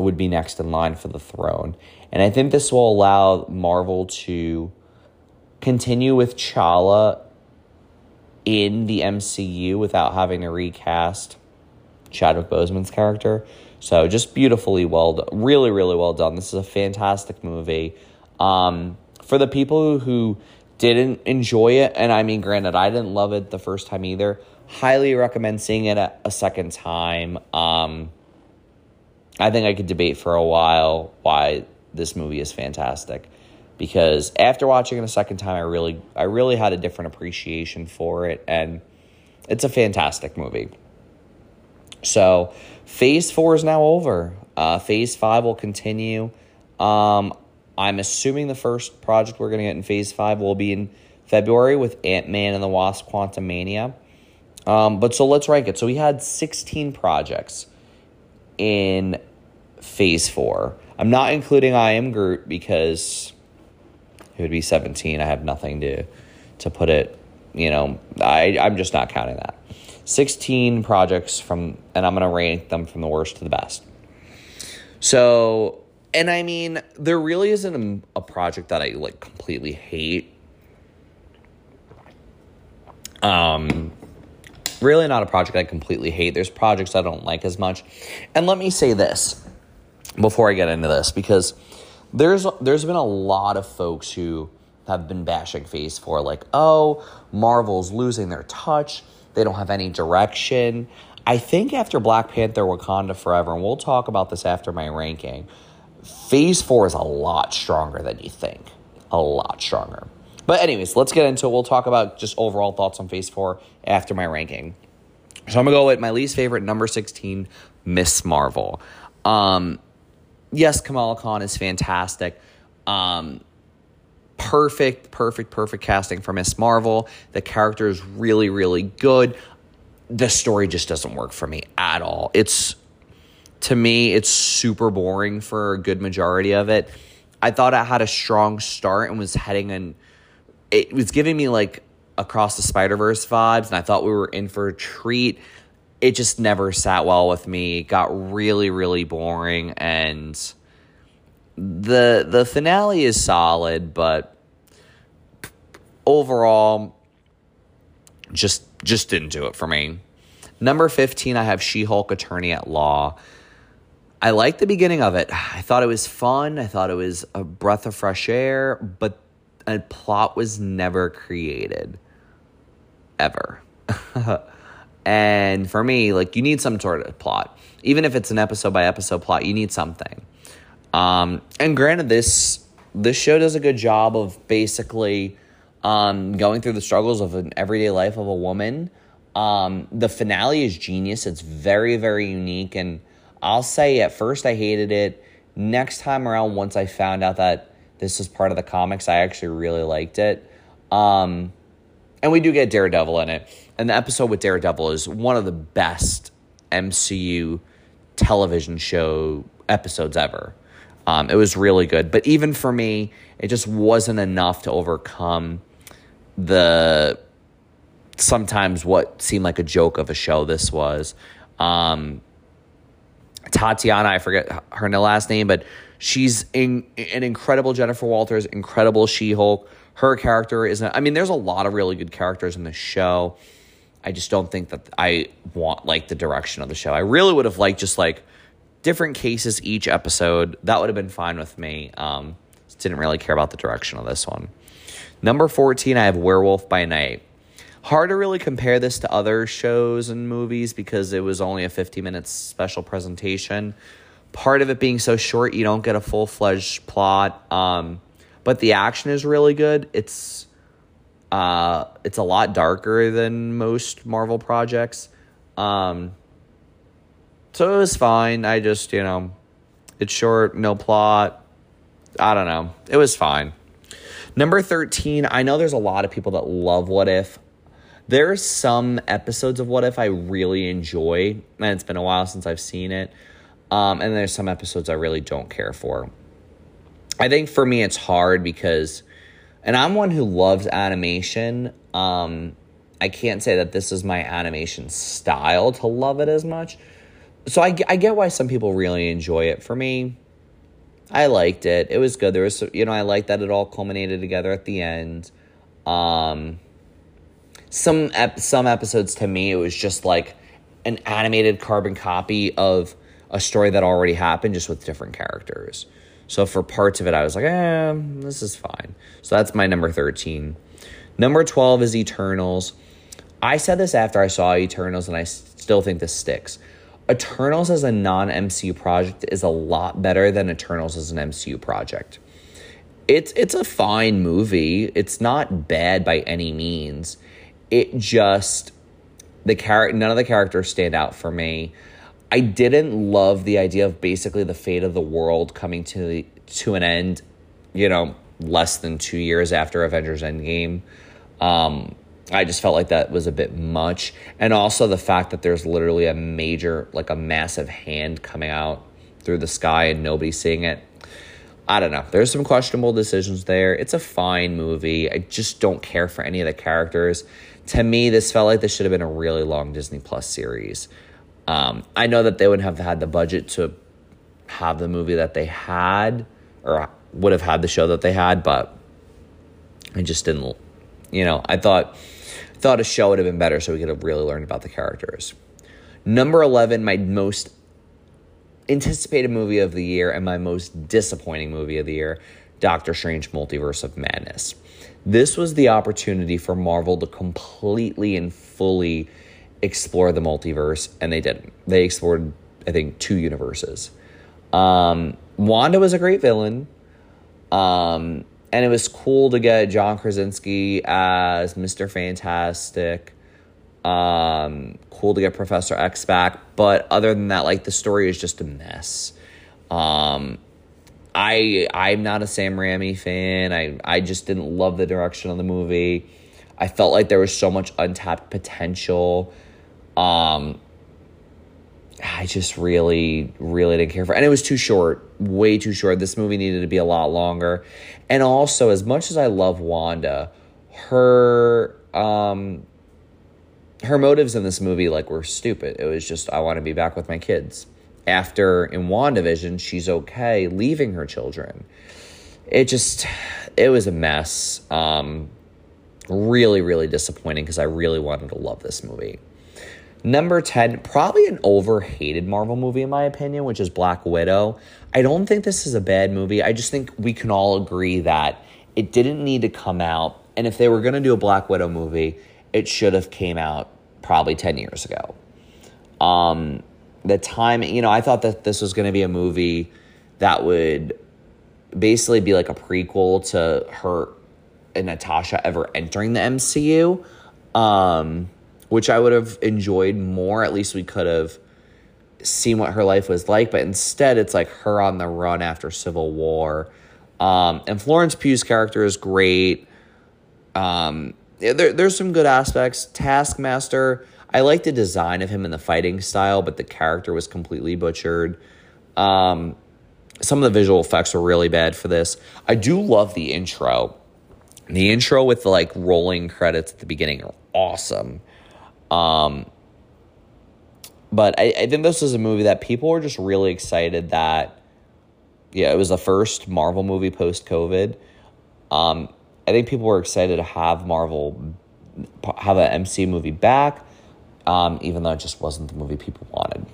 would be next in line for the throne. And I think this will allow Marvel to continue with Chala in the MCU without having to recast Chadwick Boseman's character. So just beautifully well done. Really, really well done. This is a fantastic movie. Um, for the people who didn't enjoy it, and I mean, granted, I didn't love it the first time either, highly recommend seeing it a, a second time. Um, I think I could debate for a while why this movie is fantastic because after watching it a second time I really I really had a different appreciation for it and it's a fantastic movie. So, phase 4 is now over. Uh, phase 5 will continue. Um, I'm assuming the first project we're going to get in phase 5 will be in February with Ant-Man and the Wasp Quantumania. Um, but so let's rank it. So we had 16 projects in phase four. I'm not including I am Groot because it would be 17. I have nothing to to put it, you know, I, I'm just not counting that. 16 projects from, and I'm going to rank them from the worst to the best. So, and I mean, there really isn't a, a project that I like completely hate. Um, really not a project I completely hate. There's projects I don't like as much. And let me say this before I get into this because there's there's been a lot of folks who have been bashing Phase 4 like, "Oh, Marvel's losing their touch. They don't have any direction." I think after Black Panther Wakanda Forever, and we'll talk about this after my ranking, Phase 4 is a lot stronger than you think. A lot stronger. But anyways, let's get into it. We'll talk about just overall thoughts on Phase 4 after my ranking. So I'm to go with my least favorite number 16, Miss Marvel. Um yes, Kamala Khan is fantastic. Um, perfect, perfect, perfect casting for Miss Marvel. The character is really, really good. The story just doesn't work for me at all. It's to me, it's super boring for a good majority of it. I thought it had a strong start and was heading in. It was giving me like across the Spider Verse vibes, and I thought we were in for a treat it just never sat well with me. It got really, really boring, and the the finale is solid, but overall, just just didn't do it for me. Number fifteen, I have She Hulk Attorney at Law. I liked the beginning of it. I thought it was fun. I thought it was a breath of fresh air, but a plot was never created. Ever. And for me, like you need some sort of plot. Even if it's an episode by episode plot, you need something. Um, and granted, this this show does a good job of basically um, going through the struggles of an everyday life of a woman. Um, the finale is genius. It's very, very unique. And I'll say at first I hated it. Next time around, once I found out that this is part of the comics, I actually really liked it. Um, and we do get Daredevil in it. And the episode with Daredevil is one of the best MCU television show episodes ever. Um, it was really good, but even for me, it just wasn't enough to overcome the sometimes what seemed like a joke of a show this was. Um, Tatiana, I forget her last name, but she's in, an incredible Jennifer Walters, incredible She Hulk. Her character is, I mean, there's a lot of really good characters in the show. I just don't think that I want like the direction of the show. I really would have liked just like different cases each episode. That would have been fine with me. Um, didn't really care about the direction of this one. Number 14, I have Werewolf by Night. Hard to really compare this to other shows and movies because it was only a 50 minutes special presentation. Part of it being so short, you don't get a full fledged plot. Um, but the action is really good. It's uh, it's a lot darker than most Marvel projects. Um, so it was fine. I just, you know, it's short, no plot. I don't know. It was fine. Number 13, I know there's a lot of people that love What If. There are some episodes of What If I really enjoy, and it's been a while since I've seen it. Um, and there's some episodes I really don't care for. I think for me, it's hard because and I'm one who loves animation. Um, I can't say that this is my animation style to love it as much. So I, I get why some people really enjoy it. For me, I liked it. It was good. There was, you know, I liked that it all culminated together at the end. Um, some ep- some episodes to me, it was just like an animated carbon copy of a story that already happened, just with different characters. So for parts of it, I was like, eh, this is fine. So that's my number 13. Number 12 is Eternals. I said this after I saw Eternals, and I still think this sticks. Eternals as a non MCU project is a lot better than Eternals as an MCU project. It's it's a fine movie. It's not bad by any means. It just the character none of the characters stand out for me. I didn't love the idea of basically the fate of the world coming to the, to an end, you know, less than two years after Avengers Endgame. Um, I just felt like that was a bit much. And also the fact that there's literally a major, like a massive hand coming out through the sky and nobody's seeing it. I don't know. There's some questionable decisions there. It's a fine movie. I just don't care for any of the characters. To me, this felt like this should have been a really long Disney Plus series. Um, I know that they would have had the budget to have the movie that they had, or would have had the show that they had, but I just didn't. You know, I thought thought a show would have been better, so we could have really learned about the characters. Number eleven, my most anticipated movie of the year and my most disappointing movie of the year, Doctor Strange: Multiverse of Madness. This was the opportunity for Marvel to completely and fully explore the multiverse, and they didn't. They explored, I think, two universes. Um, Wanda was a great villain. Um, and it was cool to get John Krasinski as Mr. Fantastic. Um, cool to get Professor X back, but other than that, like the story is just a mess. Um, I I'm not a Sam Raimi fan. I I just didn't love the direction of the movie. I felt like there was so much untapped potential. Um, I just really, really didn't care for, it. and it was too short, way too short. This movie needed to be a lot longer, and also as much as I love Wanda, her um, her motives in this movie like were stupid. It was just I want to be back with my kids. After in WandaVision, she's okay leaving her children. It just it was a mess. Um, really, really disappointing because I really wanted to love this movie. Number 10, probably an overhated Marvel movie, in my opinion, which is Black Widow. I don't think this is a bad movie. I just think we can all agree that it didn't need to come out. And if they were going to do a Black Widow movie, it should have came out probably 10 years ago. Um, the time, you know, I thought that this was going to be a movie that would basically be like a prequel to her and Natasha ever entering the MCU. Um, which I would have enjoyed more. At least we could have seen what her life was like. But instead, it's like her on the run after Civil War. Um, and Florence Pugh's character is great. Um, there, there's some good aspects. Taskmaster, I like the design of him and the fighting style, but the character was completely butchered. Um, some of the visual effects were really bad for this. I do love the intro. The intro with the like rolling credits at the beginning are awesome. Um, but I, I think this is a movie that people were just really excited that, yeah, it was the first Marvel movie post COVID. Um, I think people were excited to have Marvel have an MC movie back, um, even though it just wasn't the movie people wanted.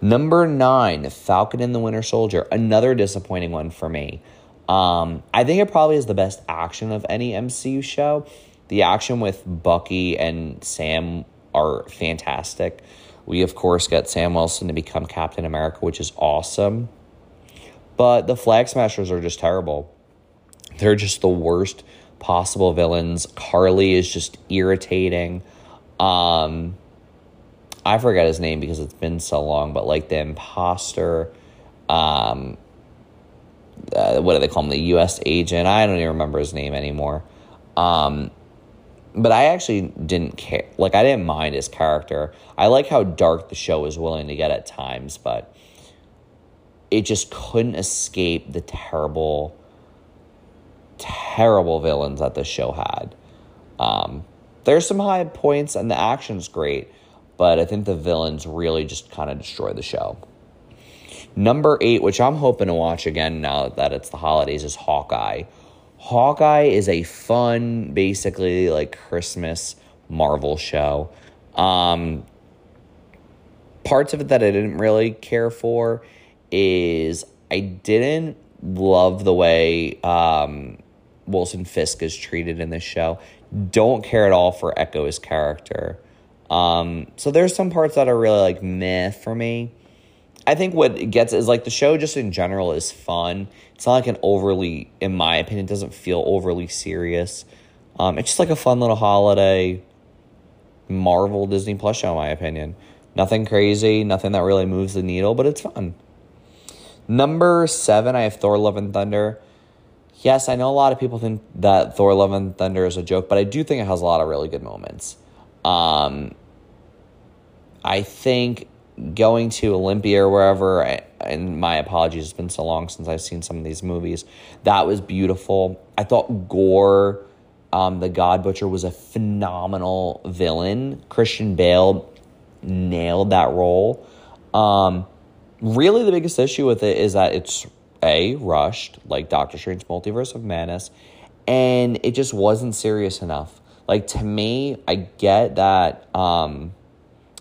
Number nine, Falcon and the Winter Soldier, another disappointing one for me. Um, I think it probably is the best action of any MCU show. The action with Bucky and Sam are fantastic. We, of course, get Sam Wilson to become Captain America, which is awesome. But the Flag Smashers are just terrible. They're just the worst possible villains. Karli is just irritating. Um, I forget his name because it's been so long, but like the imposter, um, uh, what do they call him? The U.S. agent. I don't even remember his name anymore. Um, but I actually didn't care. Like, I didn't mind his character. I like how dark the show was willing to get at times, but it just couldn't escape the terrible, terrible villains that the show had. Um, there's some high points, and the action's great, but I think the villains really just kind of destroy the show. Number eight, which I'm hoping to watch again now that it's the holidays, is Hawkeye. Hawkeye is a fun, basically like Christmas Marvel show. Um, parts of it that I didn't really care for is I didn't love the way um, Wilson Fisk is treated in this show. Don't care at all for Echo's character. Um, so there's some parts that are really like meh for me. I think what gets is like the show just in general is fun. It's not like an overly, in my opinion, it doesn't feel overly serious. Um, it's just like a fun little holiday Marvel Disney Plus show, in my opinion. Nothing crazy, nothing that really moves the needle, but it's fun. Number seven, I have Thor Love and Thunder. Yes, I know a lot of people think that Thor Love and Thunder is a joke, but I do think it has a lot of really good moments. Um, I think going to Olympia or wherever, and my apologies, it's been so long since I've seen some of these movies. That was beautiful. I thought Gorr, um, the God Butcher, was a phenomenal villain. Christian Bale nailed that role. Um, really, the biggest issue with it is that it's a rushed, like Doctor Strange Multiverse of Madness, and it just wasn't serious enough. Like to me, I get that. Um,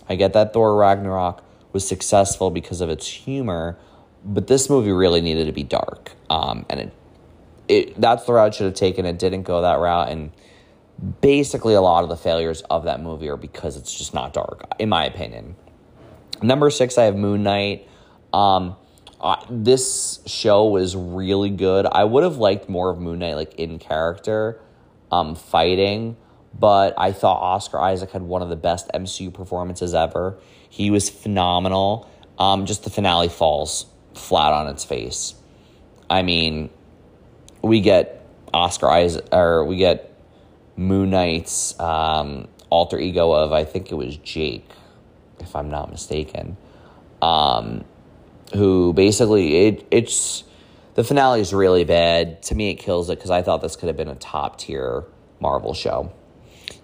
I get that Thor Ragnarok was successful because of its humor, but this movie really needed to be dark. Um, and it, it that's the route it should have taken. It didn't go that route, and basically a lot of the failures of that movie are because it's just not dark, in my opinion. Number six, I have Moon Knight. Um, this show was really good. I would have liked more of Moon Knight, like in character, um, fighting but I thought Oscar Isaac had one of the best MCU performances ever. He was phenomenal. Um, just the finale falls flat on its face. I mean, we get Oscar Isaac, or we get Moon Knight's um, alter ego of I think it was Jake, if I'm not mistaken. Um, who basically it it's the finale is really bad. To me, it kills it because I thought this could have been a top tier Marvel show.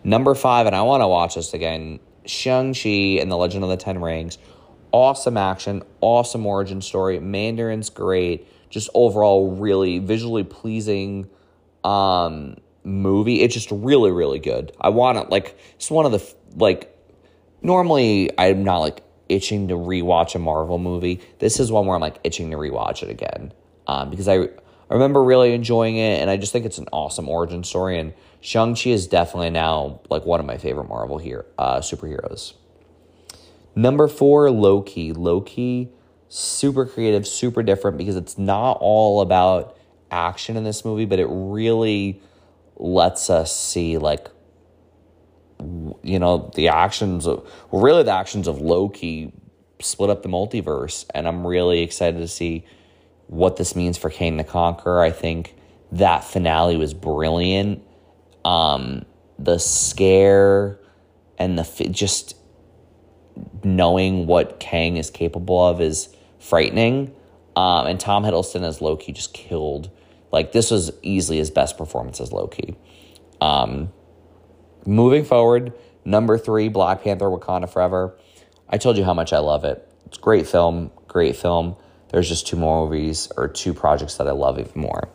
Number five, and I want to watch this again Shang-Chi and the Legend of the Ten Rings. Awesome action, awesome origin story. Mandarin's great. Just overall, really visually pleasing um, movie. It's just really, really good. I want to, like, it's one of the, like, normally I'm not, like, itching to rewatch a Marvel movie. This is one where I'm, like, itching to rewatch it again. Um, because I, I remember really enjoying it, and I just think it's an awesome origin story. And Shang-Chi is definitely now like one of my favorite Marvel here uh, superheroes. Number four, Loki. Loki, super creative, super different because it's not all about action in this movie, but it really lets us see like you know the actions of well, really the actions of Loki split up the multiverse, and I'm really excited to see what this means for Kang the Conqueror. I think that finale was brilliant um, the scare and the just knowing what Kang is capable of is frightening. Um, and Tom Hiddleston as Loki just killed. Like this was easily his best performance as Loki. Um, moving forward, number three, Black Panther: Wakanda Forever. I told you how much I love it. It's great film, great film. There's just two more movies or two projects that I love even more.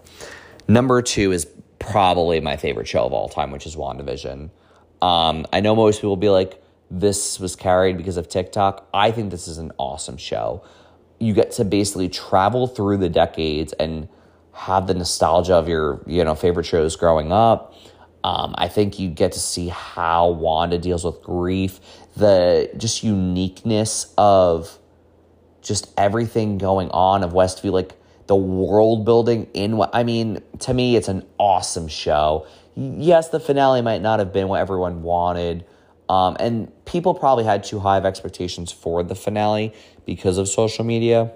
Number two is probably my favorite show of all time, which is WandaVision. Um, I know most people will be like, this was carried because of TikTok. I think this is an awesome show. You get to basically travel through the decades and have the nostalgia of your you know favorite shows growing up. Um, I think you get to see how Wanda deals with grief, the just uniqueness of just everything going on of Westview, like the world building in what I mean, to me, it's an awesome show. Yes, the finale might not have been what everyone wanted. Um, and people probably had too high of expectations for the finale because of social media.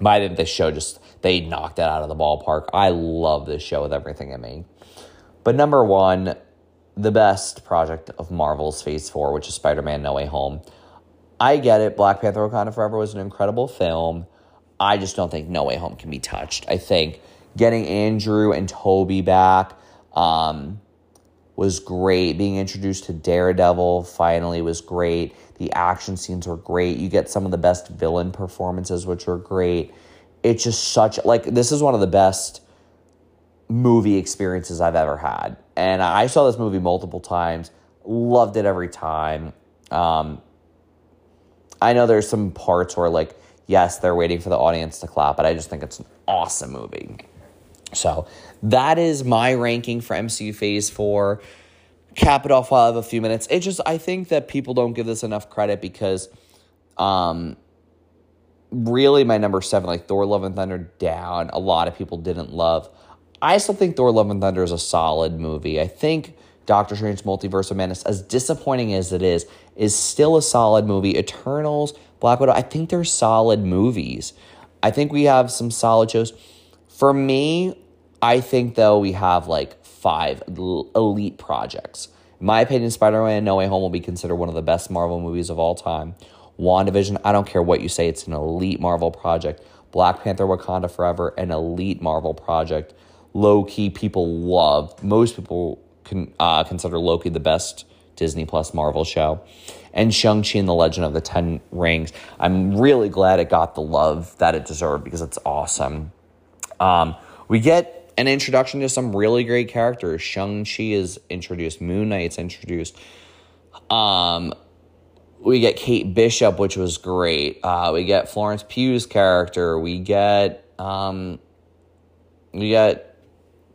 But I think this show just, they knocked it out of the ballpark. I love this show with everything in me. But number one, the best project of Marvel's Phase 4, which is Spider Man No Way Home. I get it. Black Panther Wakanda Forever was an incredible film. I just don't think No Way Home can be touched. I think getting Andrew and Tobey back um, was great. Being introduced to Daredevil finally was great. The action scenes were great. You get some of the best villain performances, which were great. It's just such like this is one of the best movie experiences I've ever had, and I saw this movie multiple times. Loved it every time. Um, I know there's some parts where like yes, they're waiting for the audience to clap, but I just think it's an awesome movie. So that is my ranking for MCU Phase 4. Cap it off while I have a few minutes. It just, I think that people don't give this enough credit because um, really my number seven, like Thor Love and Thunder, down. A lot of people didn't love. I still think Thor Love and Thunder is a solid movie. I think Doctor Strange Multiverse of Madness, as disappointing as it is, is still a solid movie. Eternals, Black Widow, I think they're solid movies. I think we have some solid shows. For me, I think though we have like five elite projects. In my opinion, Spider-Man No Way Home will be considered one of the best Marvel movies of all time. WandaVision, I don't care what you say, it's an elite Marvel project. Black Panther Wakanda Forever, an elite Marvel project. Loki, people love. Most people can uh, consider Loki the best Disney Plus Marvel show. And Shang-Chi and the Legend of the Ten Rings. I'm really glad it got the love that it deserved because it's awesome. Um, we get an introduction to some really great characters. Shang-Chi is introduced, Moon Knight's introduced. Um, we get Kate Bishop, which was great. Uh, we get Florence Pugh's character. We get um, we get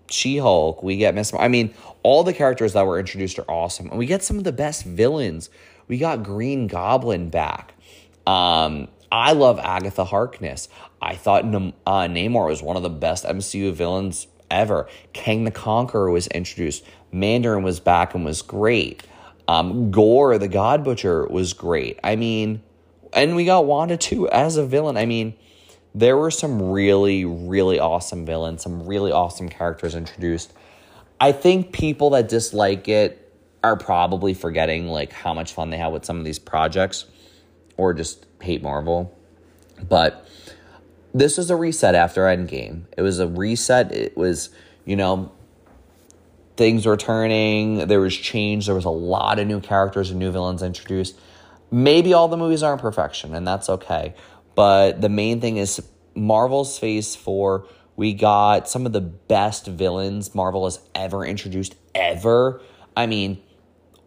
She Hulk. We get Miss. I mean, all the characters that were introduced are awesome, and we get some of the best villains. We got Green Goblin back. Um, I love Agatha Harkness. I thought uh, Namor was one of the best MCU villains ever. Kang the Conqueror was introduced. Mandarin was back and was great. Um, Gorr, the God Butcher, was great. I mean, and we got Wanda too as a villain. I mean, there were some really, really awesome villains, some really awesome characters introduced. I think people that dislike it are probably forgetting like how much fun they had with some of these projects or just hate Marvel. But this was a reset after Endgame. It was a reset. It was, you know, things were turning, there was change, there was a lot of new characters and new villains introduced. Maybe all the movies aren't perfection, and that's okay. But the main thing is Marvel's Phase 4 we got some of the best villains Marvel has ever introduced, ever. I mean,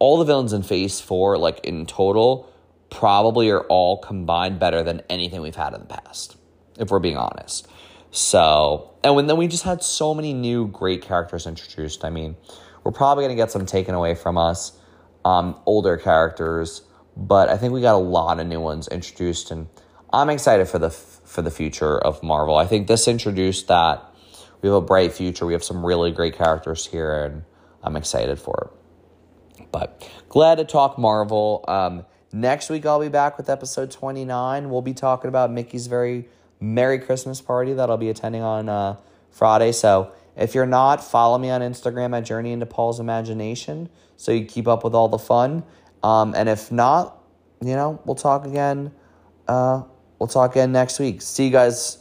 all the villains in Phase 4, like in total, probably are all combined better than anything we've had in the past, if we're being honest. So, and when then we just had so many new great characters introduced. I mean, we're probably going to get some taken away from us, um, older characters, but I think we got a lot of new ones introduced, and I'm excited for the for the future of Marvel. I think this introduced that we have a bright future. We have some really great characters here, and I'm excited for it. But glad to talk Marvel. Um, next week, I'll be back with episode 29. We'll be talking about Mickey's very Merry Christmas party that I'll be attending on uh, Friday. So if you're not, follow me on Instagram at Journey into Paul's Imagination so you keep up with all the fun. Um, and if not, you know, we'll talk again. Uh, We'll talk again next week. See you guys